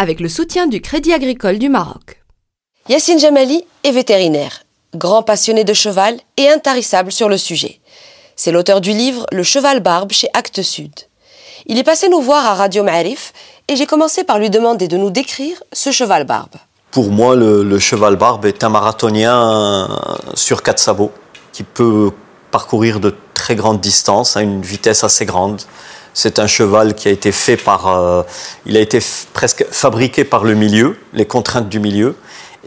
avec le soutien du Crédit agricole du Maroc. Yassine Jamali est vétérinaire, grand passionné de cheval et intarissable sur le sujet. C'est l'auteur du livre Le cheval barbe chez Actes Sud. Il est passé nous voir à Radio Ma'arif et j'ai commencé par lui demander de nous décrire ce cheval barbe. Pour moi, le, le cheval barbe est un marathonien sur quatre sabots qui peut parcourir de très grandes distances à une vitesse assez grande. C'est un cheval qui a été fait par, euh, il a été presque fabriqué par le milieu, les contraintes du milieu,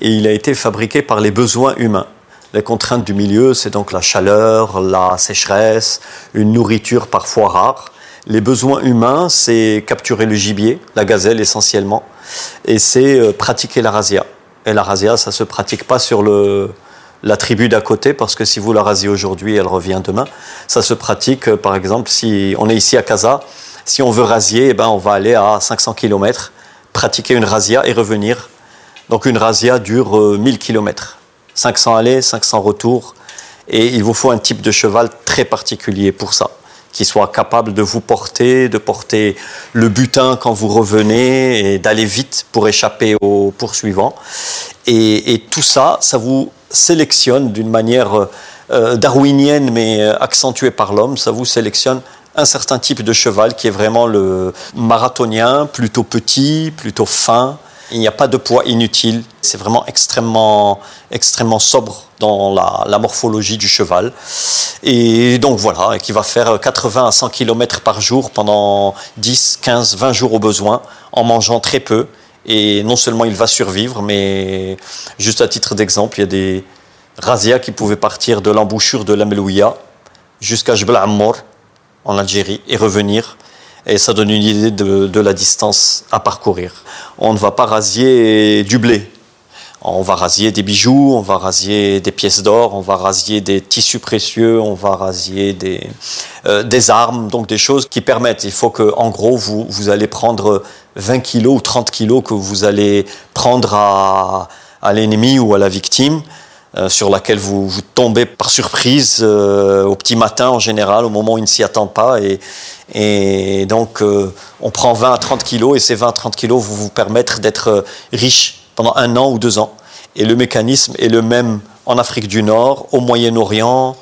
et il a été fabriqué par les besoins humains. Les contraintes du milieu, c'est donc la chaleur, la sécheresse, une nourriture parfois rare. Les besoins humains, c'est capturer le gibier, la gazelle essentiellement, et c'est euh, pratiquer la razzia. Et la razzia, ça se pratique pas sur le, la tribu d'à côté, parce que si vous la rasiez aujourd'hui, elle revient demain. Ça se pratique, euh, par exemple, si on est ici à Casa, si on veut rasier, eh ben, on va aller à 500 km, pratiquer une razzia et revenir. Donc une razzia dure euh, 1000 km. 500 allées, 500 retours. Et il vous faut un type de cheval très particulier pour ça, qui soit capable de vous porter, de porter le butin quand vous revenez et d'aller vite pour échapper aux poursuivants. Et, tout ça, ça vous sélectionne d'une manière euh, euh, darwinienne mais euh, accentuée par l'homme, ça vous sélectionne un certain type de cheval qui est vraiment le marathonien, plutôt petit, plutôt fin. Il n'y a pas de poids inutile. C'est vraiment extrêmement, extrêmement sobre dans la, morphologie du cheval. Et donc voilà, qui va faire 80 à 100 km par jour pendant 10, 15, 20 jours au besoin, en mangeant très peu. Et non seulement il va survivre, mais juste à titre d'exemple, il y a des razzias qui pouvaient partir de l'embouchure de la Melouia jusqu'à Jebel Ammor, en Algérie, et revenir. Et ça donne une idée de, la distance à parcourir. On ne va pas rasier du blé. On va rasier des bijoux, on va rasier des pièces d'or, on va rasier des tissus précieux, on va rasier des, euh, armes, donc des choses qui permettent. Il faut que, en gros, vous, allez prendre 20 kilos ou 30 kilos que vous allez prendre à l'ennemi ou à la victime, euh, sur laquelle vous, tombez par surprise euh, au petit matin en général, au moment où il ne s'y attend pas. Et, donc, euh, on prend 20 à 30 kilos et ces 20 à 30 kilos vont vous permettre d'être riche pendant un an ou deux ans. Et le mécanisme est le même en Afrique du Nord, au Moyen-Orient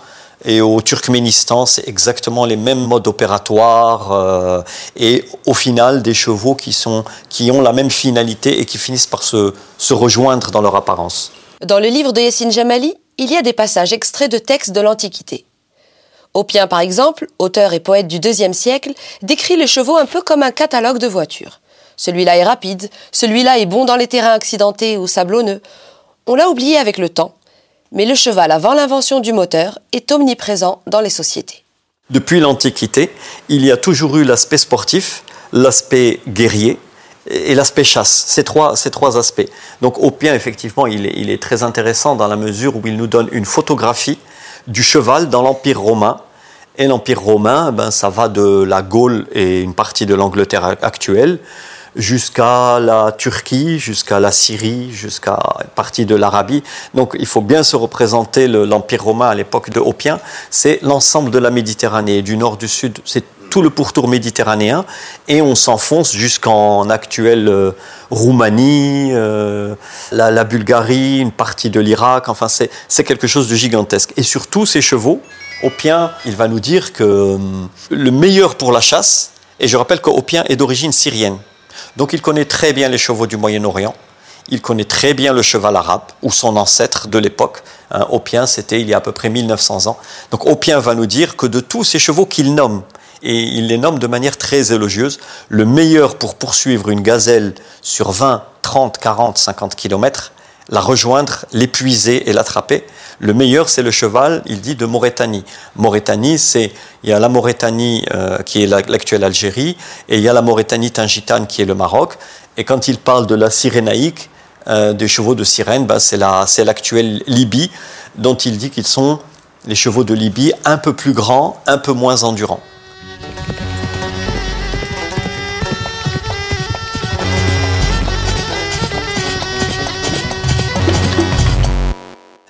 et au Turkménistan. C'est exactement les mêmes modes opératoires et au final des chevaux qui, sont, qui ont la même finalité et qui finissent par se rejoindre dans leur apparence. Dans le livre de Yassine Jamali, il y a des passages extraits de textes de l'Antiquité. Opien, par exemple, auteur et poète du IIe siècle, décrit les chevaux un peu comme un catalogue de voitures. Celui-là est rapide, celui-là est bon dans les terrains accidentés ou sablonneux. On l'a oublié avec le temps, mais le cheval avant l'invention du moteur est omniprésent dans les sociétés. Depuis l'Antiquité, il y a toujours eu l'aspect sportif, l'aspect guerrier et l'aspect chasse. Ces trois, ces trois aspects. Donc Opien, effectivement, il est, très intéressant dans la mesure où il nous donne une photographie du cheval dans l'Empire romain. Et l'Empire romain, ben, ça va de la Gaule et une partie de l'Angleterre actuelle jusqu'à la Turquie, jusqu'à la Syrie, jusqu'à une partie de l'Arabie. Donc il faut bien se représenter le- l'Empire romain à l'époque de Opien. C'est l'ensemble de la Méditerranée, du nord, du sud. C'est tout le pourtour méditerranéen et on s'enfonce jusqu'en actuelle euh, Roumanie, euh, la, Bulgarie, une partie de l'Irak. Enfin, c'est quelque chose de gigantesque. Et surtout, ces chevaux, Opien, il va nous dire que hum, le meilleur pour la chasse, et je rappelle qu'Opien est d'origine syrienne. Donc il connaît très bien les chevaux du Moyen-Orient. Il connaît très bien le cheval arabe, ou son ancêtre de l'époque. Hein, Opien, c'était il y a à peu près 1900 ans. Donc Opien va nous dire que de tous ces chevaux qu'il nomme, et il les nomme de manière très élogieuse, le meilleur pour poursuivre une gazelle sur 20, 30, 40, 50 kilomètres, la rejoindre, l'épuiser et l'attraper. Le meilleur, c'est le cheval, il dit, de Mauritanie. Mauritanie, c'est, il y a la Mauritanie euh, qui est la- l'actuelle Algérie, et il y a la Mauritanie tingitane qui est le Maroc. Et quand il parle de la Cyrénaïque, euh, des chevaux de sirène, ben, c'est la- c'est l'actuelle Libye, dont il dit qu'ils sont les chevaux de Libye, un peu plus grands, un peu moins endurants.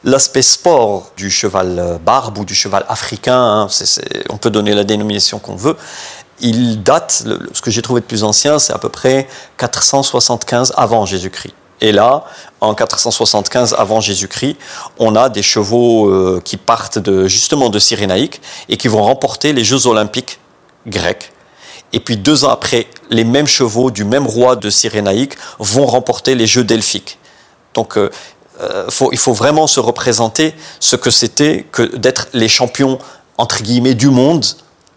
L'aspect sport du cheval barbe ou du cheval africain, hein, on peut donner la dénomination qu'on veut, il date, ce que j'ai trouvé de plus ancien, c'est à peu près 475 avant Jésus-Christ. Et là, en 475 avant Jésus-Christ, on a des chevaux euh, qui partent de, justement de Cyrénaïque et qui vont remporter les Jeux olympiques grecs. Et puis deux ans après, les mêmes chevaux du même roi de Cyrénaïque vont remporter les Jeux delphiques. Donc euh, euh, il faut vraiment se représenter ce que c'était que d'être les champions entre guillemets du monde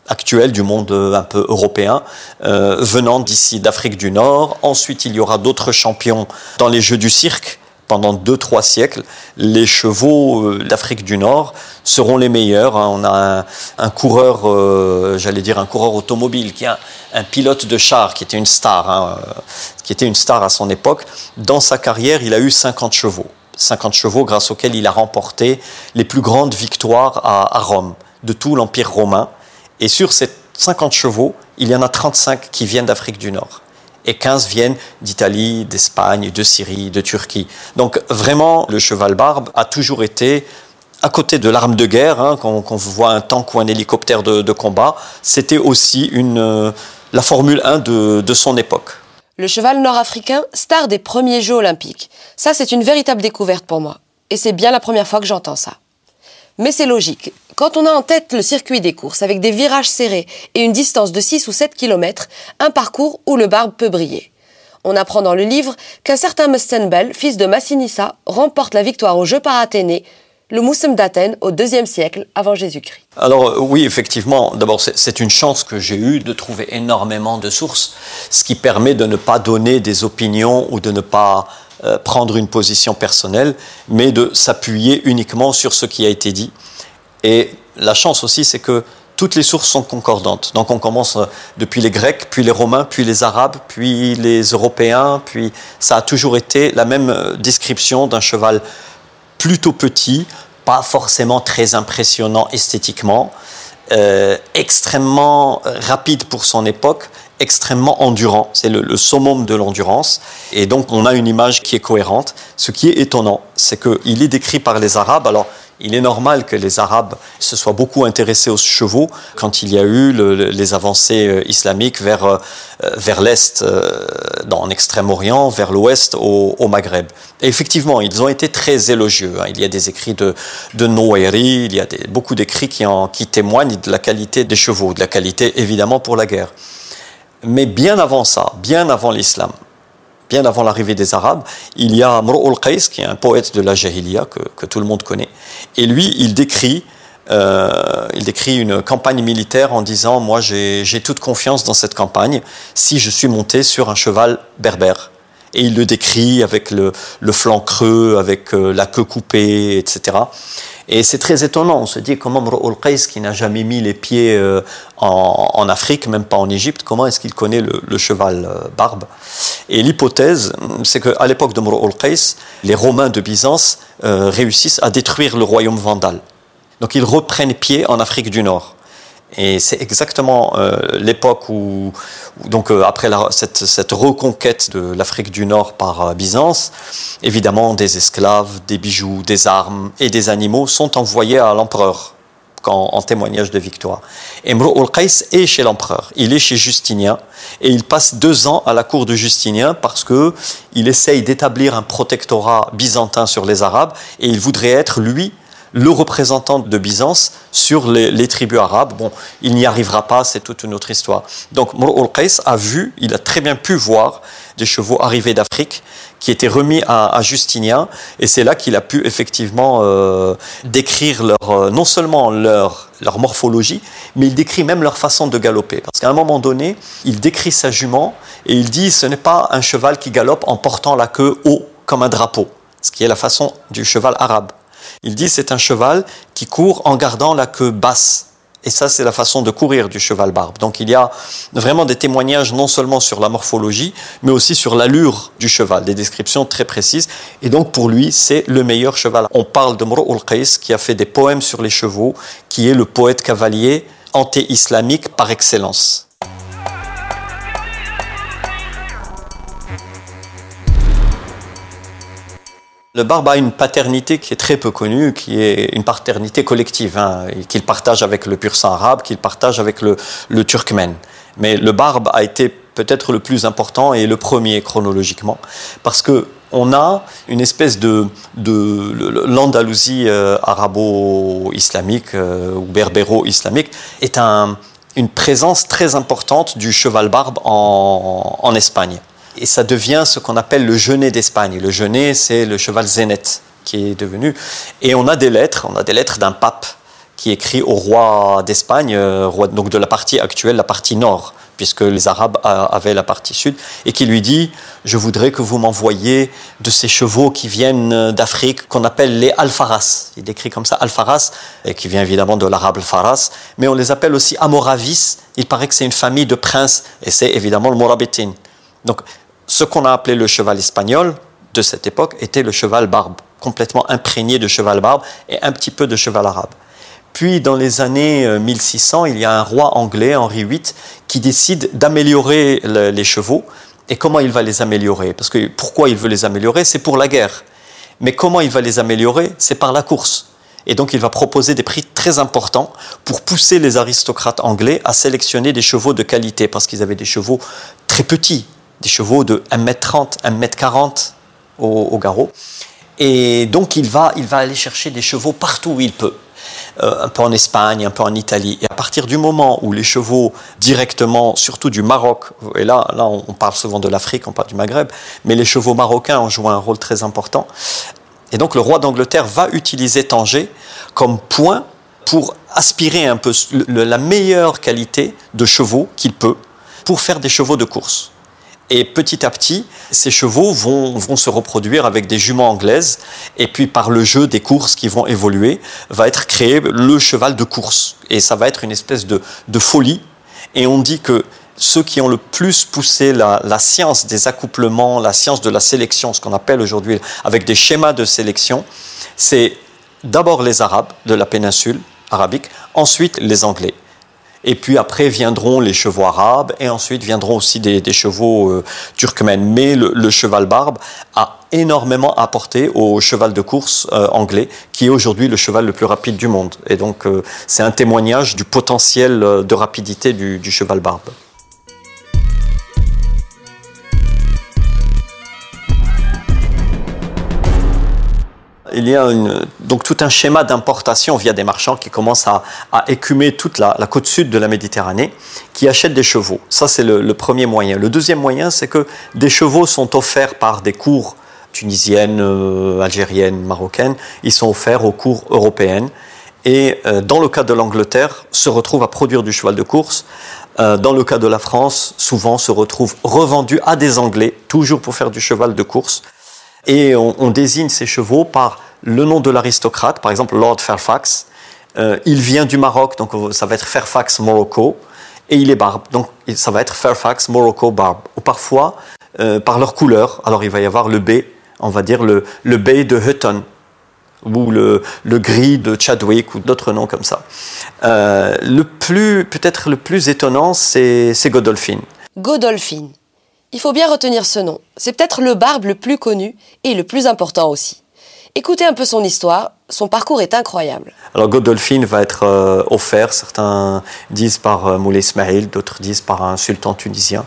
actuel du monde euh, un peu européen, venant d'ici d'Afrique du Nord. Ensuite, il y aura d'autres champions dans les Jeux du cirque. Pendant deux, trois siècles, les chevaux d'Afrique du Nord seront les meilleurs. Hein. On a un, coureur, j'allais dire un coureur automobile, qui a un pilote de char, qui était une star, hein, qui était une star à son époque. Dans sa carrière, il a eu 50 chevaux. 50 chevaux grâce auxquels il a remporté les plus grandes victoires à, Rome de tout l'Empire romain. Et sur ces 50 chevaux, il y en a 35 qui viennent d'Afrique du Nord. Et 15 viennent d'Italie, d'Espagne, de Syrie, de Turquie. Donc vraiment, le cheval barbe a toujours été à côté de l'arme de guerre, hein, quand, on voit un tank ou un hélicoptère de, combat, c'était aussi une, euh, la Formule 1 de son époque. Le cheval nord-africain, star des premiers Jeux olympiques. Ça, c'est une véritable découverte pour moi. Et c'est bien la première fois que j'entends ça. Mais c'est logique. Quand on a en tête le circuit des courses avec des virages serrés et une distance de 6 ou 7 km, un parcours où le barbe peut briller. On apprend dans le livre qu'un certain Mustenbel, fils de Massinissa, remporte la victoire aux Jeux par Athénée le Moussem d'Athènes au IIe siècle avant Jésus-Christ Alors euh, oui, effectivement, d'abord c'est une chance que j'ai eue de trouver énormément de sources, ce qui permet de ne pas donner des opinions ou de ne pas euh, prendre une position personnelle, mais de s'appuyer uniquement sur ce qui a été dit. Et la chance aussi, c'est que toutes les sources sont concordantes. Donc on commence euh, depuis les Grecs, puis les Romains, puis les Arabes, puis les Européens, puis ça a toujours été la même description d'un cheval plutôt petit, pas forcément très impressionnant esthétiquement, euh, extrêmement rapide pour son époque, extrêmement endurant. C'est le, summum de l'endurance. Et donc, on a une image qui est cohérente. Ce qui est étonnant, c'est qu'il est décrit par les Arabes. Alors, il est normal que les Arabes se soient beaucoup intéressés aux chevaux quand il y a eu les avancées euh, islamiques vers, euh, vers l'Est, euh, dans l'extrême-orient, vers l'Ouest, au, Maghreb. Et effectivement, ils ont été très élogieux. Hein. Il y a des écrits de, de il y a beaucoup d'écrits qui, qui témoignent de la qualité des chevaux, de la qualité évidemment pour la guerre. Mais bien avant ça, bien avant l'islam, bien avant l'arrivée des Arabes, il y a Mru'ul Qais, qui est un poète de la Jahiliya que, tout le monde connaît. Et lui, il décrit, euh, il décrit une campagne militaire en disant Moi, j'ai toute confiance dans cette campagne si je suis monté sur un cheval berbère. Et il le décrit avec le, flanc creux, avec euh, la queue coupée, etc. Et c'est très étonnant, on se dit comment Qais, qui n'a jamais mis les pieds euh, en, Afrique, même pas en Égypte, comment est-ce qu'il connaît le, cheval euh, barbe? Et l'hypothèse, c'est qu'à l'époque de Qais, les Romains de Byzance euh, réussissent à détruire le royaume vandal. Donc ils reprennent pied en Afrique du Nord. Et c'est exactement euh, l'époque où, donc euh, après cette, reconquête de l'Afrique du Nord par euh, Byzance, évidemment des esclaves, des bijoux, des armes et des animaux sont envoyés à l'empereur en, témoignage de victoire. Et Mru'ul Qais est chez l'empereur, il est chez Justinien et il passe deux ans à la cour de Justinien parce que il essaye d'établir un protectorat byzantin sur les Arabes et il voudrait être lui le représentant de Byzance sur les, tribus arabes. Bon, il n'y arrivera pas, c'est toute une autre histoire. Donc Mur'ul a vu, il a très bien pu voir des chevaux arrivés d'Afrique qui étaient remis à, Justinien, et c'est là qu'il a pu effectivement euh, décrire leur, euh, non seulement leur, leur morphologie, mais il décrit même leur façon de galoper. Parce qu'à un moment donné, il décrit sa jument, et il dit ce n'est pas un cheval qui galope en portant la queue haut comme un drapeau, ce qui est la façon du cheval arabe. Il dit c'est un cheval qui court en gardant la queue basse Et ça, c'est la façon de courir du cheval barbe. Donc il y a vraiment des témoignages non seulement sur la morphologie, mais aussi sur l'allure du cheval, des descriptions très précises. Et donc pour lui, c'est le meilleur cheval. On parle de Mro Qais qui a fait des poèmes sur les chevaux, qui est le poète cavalier anté-islamique par excellence. Le barbe a une paternité qui est très peu connue, qui est une paternité collective, hein, qu'il partage avec le pur sang arabe, qu'il partage avec le, le turkmène. Mais le barbe a été peut-être le plus important et le premier chronologiquement, parce que on a une espèce de, l'Andalousie euh, arabo-islamique euh, ou berbéro-islamique est un, une présence très importante du cheval barbe en, en Espagne et ça devient ce qu'on appelle le genet d'Espagne. Le genet, c'est le cheval zénète qui est devenu. Et on a des lettres, on a des lettres d'un pape qui écrit au roi d'Espagne, euh, roi donc de la partie actuelle, la partie nord, puisque les Arabes avaient la partie sud, et qui lui dit Je voudrais que vous m'envoyiez de ces chevaux qui viennent d'Afrique, qu'on appelle les alfaras. Il décrit comme ça alfaras, et qui vient évidemment de l'arabe alfaras, mais on les appelle aussi amoravis. Il paraît que c'est une famille de princes, et c'est évidemment le morabitin. Donc ce qu'on a appelé le cheval espagnol de cette époque était le cheval barbe, complètement imprégné de cheval barbe et un petit peu de cheval arabe. Puis dans les années 1600, euh, il y a un roi anglais, Henri VIII, qui décide d'améliorer les chevaux. Et comment il va les améliorer? Parce que pourquoi il veut les améliorer? C'est pour la guerre. Mais comment il va les améliorer? C'est par la course. Et donc il va proposer des prix très importants pour pousser les aristocrates anglais à sélectionner des chevaux de qualité, parce qu'ils avaient des chevaux très petits, des chevaux de 1m30, 1m40 au, garrot. Et donc il va, il va aller chercher des chevaux partout où il peut. Euh, un peu en Espagne, un peu en Italie. Et à partir du moment où les chevaux directement, surtout du Maroc, et là, là on parle souvent de l'Afrique, on parle du Maghreb, mais les chevaux marocains ont joué un rôle très important. Et donc le roi d'Angleterre va utiliser Tanger comme point pour aspirer un peu la meilleure qualité de chevaux qu'il peut pour faire des chevaux de course. Et petit à petit, ces chevaux vont, vont, se reproduire avec des juments anglaises. Et puis par le jeu des courses qui vont évoluer, va être créé le cheval de course. Et ça va être une espèce de, de folie. Et on dit que ceux qui ont le plus poussé la, la, science des accouplements, la science de la sélection, ce qu'on appelle aujourd'hui avec des schémas de sélection, c'est d'abord les Arabes de la péninsule arabique, ensuite les Anglais. Et puis après viendront les chevaux arabes et ensuite viendront aussi des, chevaux euh, turkmènes. Mais le, cheval barbe a énormément apporté au cheval de course euh, anglais, qui est aujourd'hui le cheval le plus rapide du monde. Et donc euh, c'est un témoignage du potentiel de rapidité du cheval barbe. Il y a donc tout un schéma d'importation via des marchands qui commencent à, écumer toute la, côte sud de la Méditerranée, qui achètent des chevaux. Ça, c'est le, premier moyen. Le deuxième moyen, c'est que des chevaux sont offerts par des cours tunisiennes, euh, algériennes, marocaines. Ils sont offerts aux cours européennes. Et euh, dans le cas de l'Angleterre, se retrouvent à produire du cheval de course. Euh, dans le cas de la France, souvent se retrouvent revendus à des Anglais, toujours pour faire du cheval de course. Et on, désigne ces chevaux par le nom de l'aristocrate, par exemple Lord Fairfax. Euh, il vient du Maroc, donc ça va être Fairfax Morocco, et il est barbe, donc ça va être Fairfax Morocco barbe. Ou parfois, euh, par leur couleur, alors il va y avoir le B, on va dire le, le bay de Hutton, ou le, le, gris de Chadwick, ou d'autres noms comme ça. Euh, le plus, peut-être le plus étonnant, c'est Godolphin. Godolphin. Il faut bien retenir ce nom. C'est peut-être le barbe le plus connu et le plus important aussi. Écoutez un peu son histoire, son parcours est incroyable. Alors Godolphin va être euh, offert, certains disent par euh, Moulay Ismail, d'autres disent par un sultan tunisien.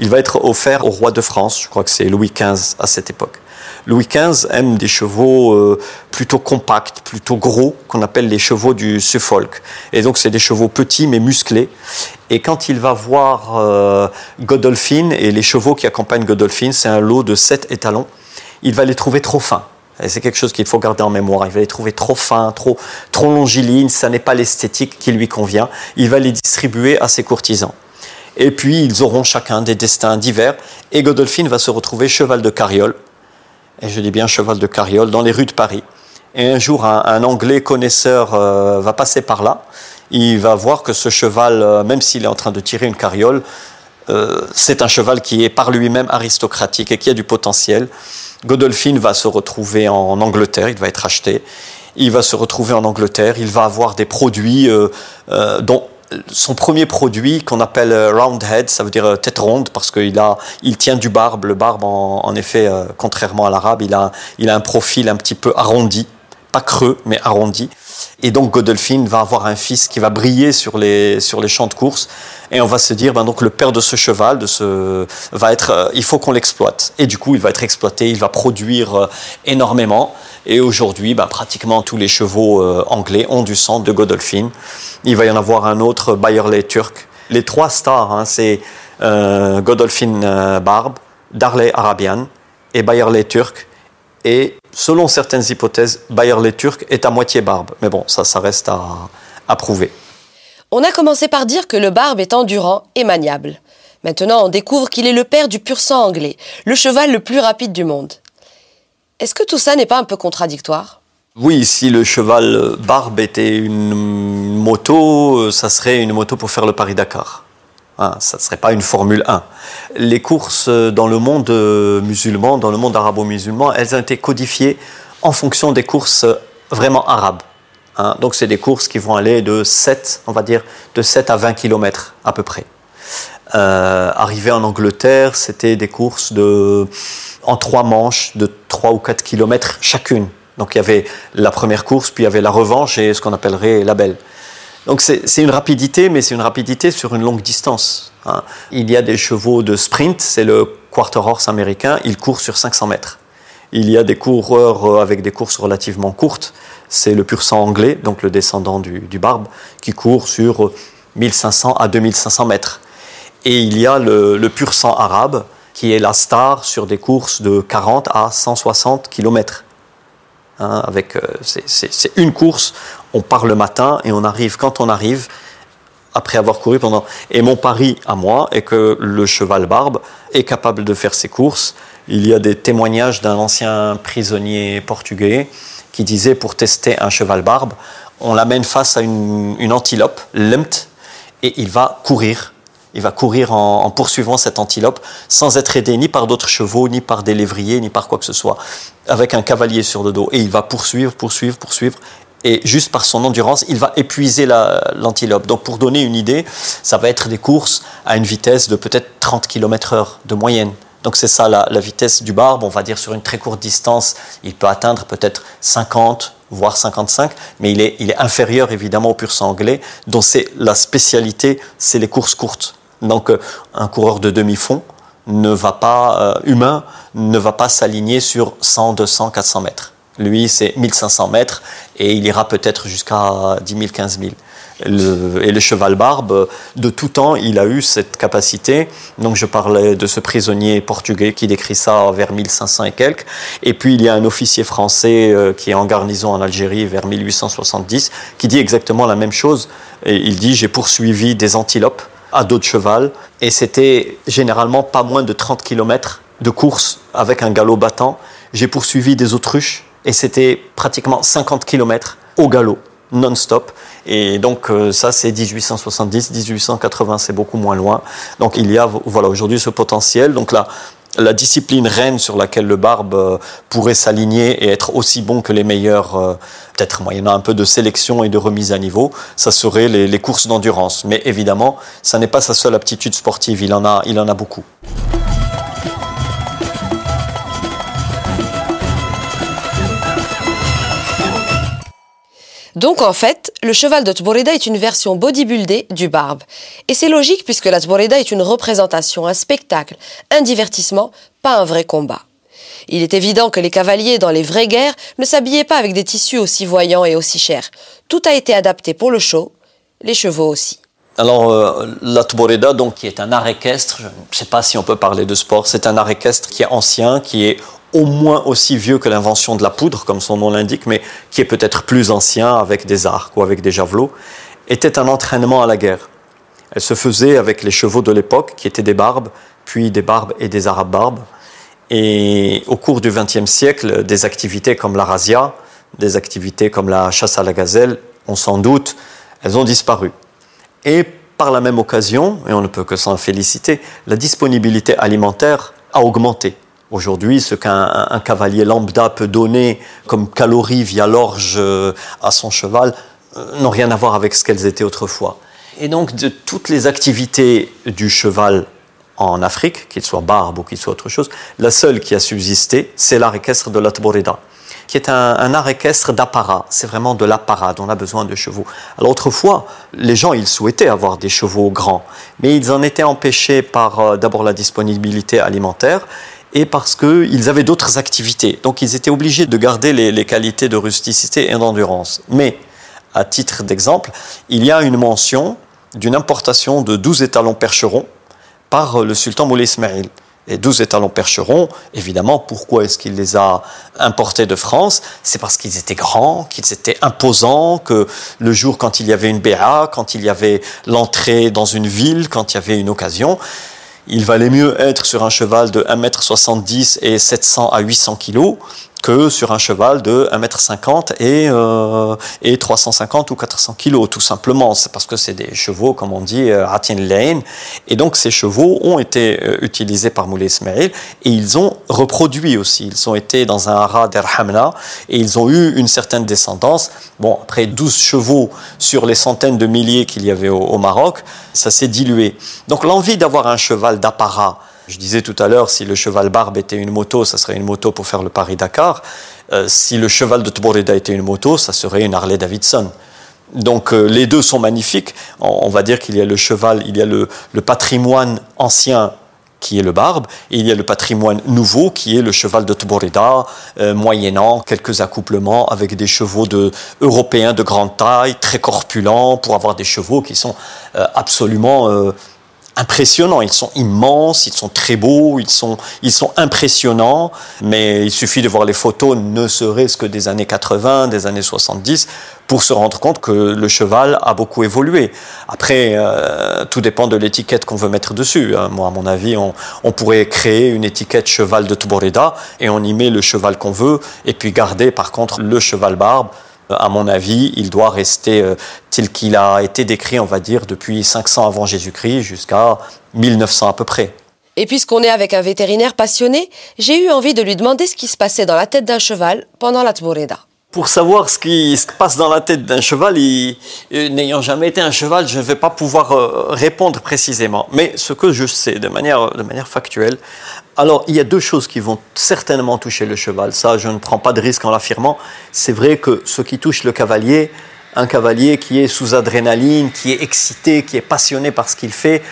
Il va être offert au roi de France, je crois que c'est Louis XV à cette époque. Louis XV aime des chevaux euh, plutôt compacts, plutôt gros, qu'on appelle les chevaux du Suffolk. Et donc c'est des chevaux petits mais musclés. Et quand il va voir euh, Godolphin et les chevaux qui accompagnent Godolphin, c'est un lot de sept étalons, il va les trouver trop fins. Et c'est quelque chose qu'il faut garder en mémoire. Il va les trouver trop fins, trop, trop longilignes, ça n'est pas l'esthétique qui lui convient. Il va les distribuer à ses courtisans. Et puis ils auront chacun des destins divers. Et Godolphin va se retrouver cheval de carriole et je dis bien cheval de carriole, dans les rues de Paris. Et un jour, un, Anglais connaisseur euh, va passer par là il va voir que ce cheval, euh, même s'il est en train de tirer une carriole, euh, c'est un cheval qui est par lui-même aristocratique et qui a du potentiel. Godolphin va se retrouver en Angleterre, il va être acheté. Il va se retrouver en Angleterre, il va avoir des produits dont son premier produit qu'on appelle round head, ça veut dire tête ronde parce qu'il a, il tient du barbe. Le barbe, en, effet, contrairement à l'arabe, il a, il a un profil un petit peu arrondi, pas creux, mais arrondi. Et donc Godolphin va avoir un fils qui va briller sur les, sur les champs de course. Et on va se dire, ben donc le père de ce cheval, de ce, va être, euh, il faut qu'on l'exploite. Et du coup, il va être exploité, il va produire euh, énormément. Et aujourd'hui, ben, pratiquement tous les chevaux euh, anglais ont du sang de Godolphin. Il va y en avoir un autre, Bayerley turc. Les trois stars, hein, c'est Godolphin Barbe, Darley Arabian et Bayerley turc. Et selon certaines hypothèses, Bayerley turc est à moitié barbe. Mais bon, ça, ça reste à, prouver. On a commencé par dire que le barbe est endurant et maniable. Maintenant, on découvre qu'il est le père du pur sang anglais, le cheval le plus rapide du monde. Est-ce que tout ça n'est pas un peu contradictoire? Oui, si le cheval barbe était une moto, ça serait une moto pour faire le Paris-Dakar. Hein, ça ne serait pas une Formule 1. Les courses dans le monde musulman, dans le monde arabo-musulman, elles ont été codifiées en fonction des courses vraiment arabes. Hein. Donc c'est des courses qui vont aller de 7, on va dire, de 7 à 20 km à peu près. Euh, arrivé en Angleterre, c'était des courses de, en trois manches de 3 ou 4 km chacune. Donc il y avait la première course, puis il y avait la revanche et ce qu'on appellerait la belle. Donc c'est une rapidité, mais c'est une rapidité sur une longue distance. Hein. Il y a des chevaux de sprint, c'est le quarter horse américain, il court sur 500 mètres. Il y a des coureurs euh, avec des courses relativement courtes, c'est le pur sang anglais, donc le descendant du, barbe, qui court sur 1500 à 2500 mètres. Et il y a le, pur sang arabe, qui est la star sur des courses de 40 à 160 km. Hein, avec, euh, c'est une course, on part le matin et on arrive quand on arrive, après avoir couru pendant. Et mon pari à moi est que le cheval barbe est capable de faire ses courses. Il y a des témoignages d'un ancien prisonnier portugais qui disait pour tester un cheval barbe, on l'amène face à une, une antilope, l'emt, et il va courir il va courir en, poursuivant cette antilope sans être aidé ni par d'autres chevaux, ni par des lévriers, ni par quoi que ce soit, avec un cavalier sur le dos. Et il va poursuivre, poursuivre, poursuivre. Et juste par son endurance, il va épuiser l'antilope. Donc pour donner une idée, ça va être des courses à une vitesse de peut-être 30 km heure de moyenne. Donc c'est ça la, la, vitesse du barbe, on va dire sur une très courte distance, il peut atteindre peut-être 50, voire 55, mais il est, il est inférieur évidemment au pur sang anglais, dont c'est la spécialité, c'est les courses courtes. Donc euh, un coureur de demi-fond ne va pas, euh, humain, ne va pas s'aligner sur 100, 200, 400 mètres. Lui, c'est 1500 mètres et il ira peut-être jusqu'à 10 000, 15 000. et le cheval barbe, de tout temps, il a eu cette capacité. Donc je parlais de ce prisonnier portugais qui décrit ça vers 1500 et quelques. Et puis il y a un officier français euh, qui est en garnison en Algérie vers 1870 qui dit exactement la même chose. Et il dit j'ai poursuivi des antilopes à dos de cheval. Et c'était généralement pas moins de 30 km de course avec un galop battant. J'ai poursuivi des autruches et c'était pratiquement 50 km au galop, non-stop. Et donc euh, ça, c'est 1870, 1880, c'est beaucoup moins loin. Donc il y a voilà aujourd'hui ce potentiel. Donc là, la discipline reine sur laquelle le barbe euh, pourrait s'aligner et être aussi bon que les meilleurs, euh, peut-être moyennant un peu de sélection et de remise à niveau, ça serait les, courses d'endurance. Mais évidemment, ça n'est pas sa seule aptitude sportive, il en a, il en a beaucoup. Donc en fait, le cheval de Tboreda est une version bodybuildée du barbe. Et c'est logique puisque la Tboreda est une représentation, un spectacle, un divertissement, pas un vrai combat. Il est évident que les cavaliers dans les vraies guerres ne s'habillaient pas avec des tissus aussi voyants et aussi chers. Tout a été adapté pour le show, les chevaux aussi. Alors, euh, la Tboreda, donc, qui est un art équestre, je ne sais pas si on peut parler de sport, c'est un art équestre qui est ancien, qui est au moins aussi vieux que l'invention de la poudre, comme son nom l'indique, mais qui est peut-être plus ancien avec des arcs ou avec des javelots, était un entraînement à la guerre. Elle se faisait avec les chevaux de l'époque, qui étaient des barbes, puis des barbes et des arabes barbes. Et au cours du XXe siècle, des activités comme la razzia, des activités comme la chasse à la gazelle ont sans doute Elles ont disparu. Et par la même occasion, et on ne peut que s'en féliciter, la disponibilité alimentaire a augmenté. Aujourd'hui, ce qu'un cavalier lambda peut donner comme calories via l'orge euh, à son cheval euh, n'ont rien à voir avec ce qu'elles étaient autrefois. Et donc, de toutes les activités du cheval en Afrique, qu'il soit barbe ou qu'il soit autre chose, la seule qui a subsisté, c'est l'art équestre de la Tborida, qui est un, art équestre d'apparat. C'est vraiment de l'apparat dont on a besoin de chevaux. Alors autrefois, les gens, ils souhaitaient avoir des chevaux grands, mais ils en étaient empêchés par euh, d'abord la disponibilité alimentaire et parce qu'ils avaient d'autres activités. Donc ils étaient obligés de garder les, qualités de rusticité et d'endurance. Mais, à titre d'exemple, il y a une mention d'une importation de 12 étalons percherons par le sultan Moulay Ismail. Et 12 étalons percherons, évidemment, pourquoi est-ce qu'il les a importés de France? C'est parce qu'ils étaient grands, qu'ils étaient imposants, que le jour quand il y avait une béa, quand il y avait l'entrée dans une ville, quand il y avait une occasion, il valait mieux être sur un cheval de 1m70 et 700 à 800 kg que sur un cheval de 1m50 et, euh, et 350 ou 400 kg, tout simplement. C'est parce que c'est des chevaux, comme on dit, euh, lane. Et donc ces chevaux ont été euh, utilisés par Moulay Ismail et ils ont reproduit aussi. Ils ont été dans un haras d'Erhamna et ils ont eu une certaine descendance. Bon, après 12 chevaux sur les centaines de milliers qu'il y avait au, au Maroc, ça s'est dilué. Donc l'envie d'avoir un cheval d'apparat, je disais tout à l'heure, si le cheval barbe était une moto, ça serait une moto pour faire le Paris-Dakar. Euh, si le cheval de Tboreda était une moto, ça serait une Harley Davidson. Donc euh, les deux sont magnifiques. On, va dire qu'il y a le cheval, il y a le, patrimoine ancien qui est le barbe, et il y a le patrimoine nouveau qui est le cheval de Tboreda, euh, moyennant quelques accouplements avec des chevaux de, européens de grande taille, très corpulents, pour avoir des chevaux qui sont absolument impressionnants. Ils sont immenses, ils sont très beaux, ils sont, ils sont impressionnants, mais il suffit de voir les photos, ne serait-ce que des années 80, des années 70, pour se rendre compte que le cheval a beaucoup évolué. Après, euh, tout dépend de l'étiquette qu'on veut mettre dessus. Hein. Moi, à mon avis, on, on, pourrait créer une étiquette cheval de Tuboreda et on y met le cheval qu'on veut, et puis garder par contre le cheval barbe à mon avis, il doit rester euh, tel qu'il a été décrit, on va dire, depuis 500 avant Jésus-Christ jusqu'à 1900 à peu près. Et puisqu'on est avec un vétérinaire passionné, j'ai eu envie de lui demander ce qui se passait dans la tête d'un cheval pendant la Tboreda. Pour savoir ce qui se passe dans la tête d'un cheval, euh, n'ayant jamais été un cheval, je ne vais pas pouvoir euh, répondre précisément. Mais ce que je sais de manière, de manière factuelle, alors, il y a deux choses qui vont certainement toucher le cheval. Ça, je ne prends pas de risque en l'affirmant. C'est vrai que ce qui touche le cavalier, un cavalier qui est sous adrénaline, qui est excité, qui est passionné par ce qu'il fait,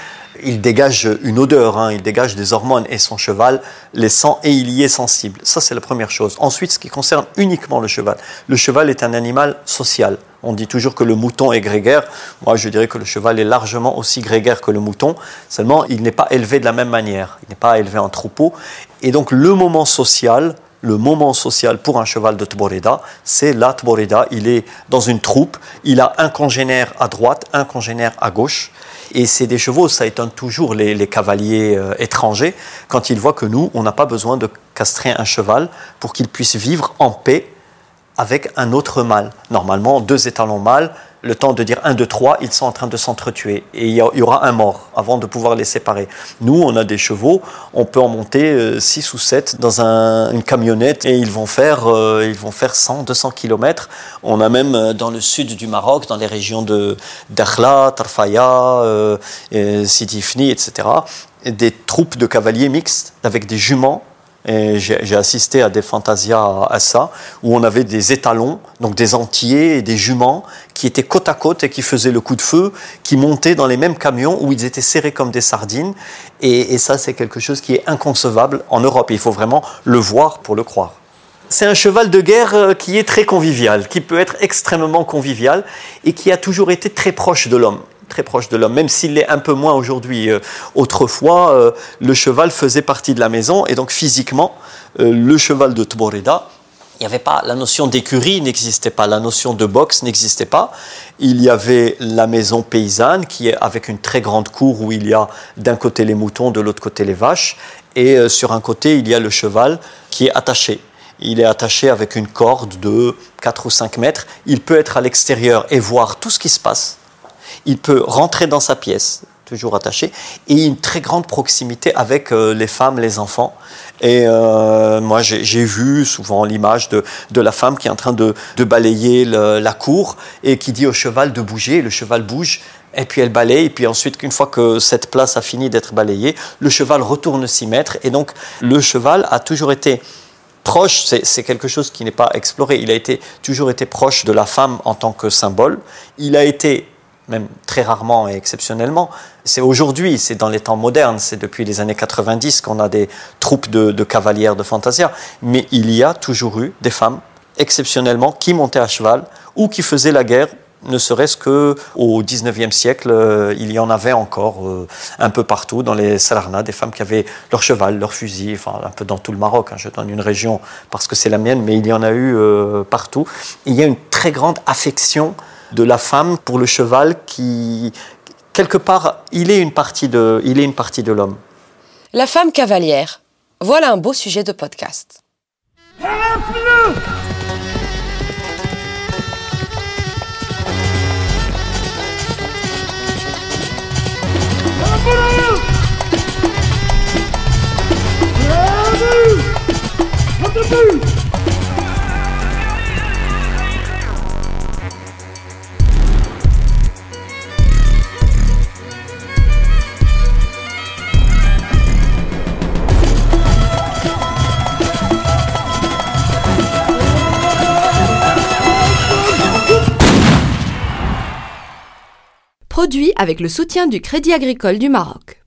il dégage une odeur, hein, il dégage des hormones et son cheval les sent et il y est sensible. Ça, c'est la première chose. Ensuite, ce qui concerne uniquement le cheval. Le cheval est un animal social. On dit toujours que le mouton est grégaire. Moi, je dirais que le cheval est largement aussi grégaire que le mouton. Seulement, il n'est pas élevé de la même manière. Il n'est pas élevé en troupeau. Et donc, le moment social, le moment social pour un cheval de Tboreda, c'est la Tboreda. Il est dans une troupe, il a un congénère à droite, un congénère à gauche. Et c'est des chevaux, ça étonne toujours les, cavaliers euh, étrangers quand ils voient que nous, on n'a pas besoin de castrer un cheval pour qu'il puisse vivre en paix avec un autre mâle. Normalement, deux étalons mâles, le temps de dire 1, 2, 3, ils sont en train de s'entretuer. Et il y, aura un mort avant de pouvoir les séparer. Nous, on a des chevaux, on peut en monter 6 euh, ou 7 dans une camionnette et ils vont faire, euh, ils vont faire 100, 200 km. On a même euh, dans le sud du Maroc, dans les régions de Dakhla, Tarfaya, Sidifni, etc., des troupes de cavaliers mixtes avec des juments j'ai assisté à des fantasias à ça, où on avait des étalons, donc des entiers et des juments, qui étaient côte à côte et qui faisaient le coup de feu, qui montaient dans les mêmes camions où ils étaient serrés comme des sardines. Et, ça, c'est quelque chose qui est inconcevable en Europe. Il faut vraiment le voir pour le croire. C'est un cheval de guerre euh, qui est très convivial, qui peut être extrêmement convivial et qui a toujours été très proche de l'homme très proche de l'homme, même s'il l'est un peu moins aujourd'hui. Euh, autrefois, euh, le cheval faisait partie de la maison, et donc physiquement, euh, le cheval de Tboreda, il n'y avait pas la notion d'écurie n'existait pas, la notion de boxe n'existait pas. Il y avait la maison paysanne qui est avec une très grande cour où il y a d'un côté les moutons, de l'autre côté les vaches, et sur un côté il y a le cheval qui est attaché. Il est attaché avec une corde de 4 ou 5 mètres. Il peut être à l'extérieur et voir tout ce qui se passe. Il peut rentrer dans sa pièce, toujours attaché, et une très grande proximité avec euh, les femmes, les enfants. Et euh, moi, j'ai vu souvent l'image de, de, la femme qui est en train de, de balayer la cour et qui dit au cheval de bouger. Le cheval bouge et puis elle balaye, et puis ensuite, une fois que cette place a fini d'être balayée, le cheval retourne s'y mettre, et donc le cheval a toujours été proche, c'est quelque chose qui n'est pas exploré, il a été, toujours été proche de la femme en tant que symbole, il a été même très rarement et exceptionnellement. C'est aujourd'hui, c'est dans les temps modernes, c'est depuis les années 90 qu'on a des troupes de, cavalières de Fantasia. Mais il y a toujours eu des femmes, exceptionnellement, qui montaient à cheval ou qui faisaient la guerre ne serait-ce qu'au XIXe siècle, euh, il y en avait encore euh, un peu partout dans les Salarnas, des femmes qui avaient leur cheval, leur fusil, enfin un peu dans tout le Maroc. Hein, je donne une région parce que c'est la mienne, mais il y en a eu euh, partout. il y a une très grande affection de la femme pour le cheval qui, quelque part, il est une partie de, il est une partie de l'homme. La femme cavalière. Voilà un beau sujet de podcast. Produit avec le soutien du Crédit agricole du Maroc.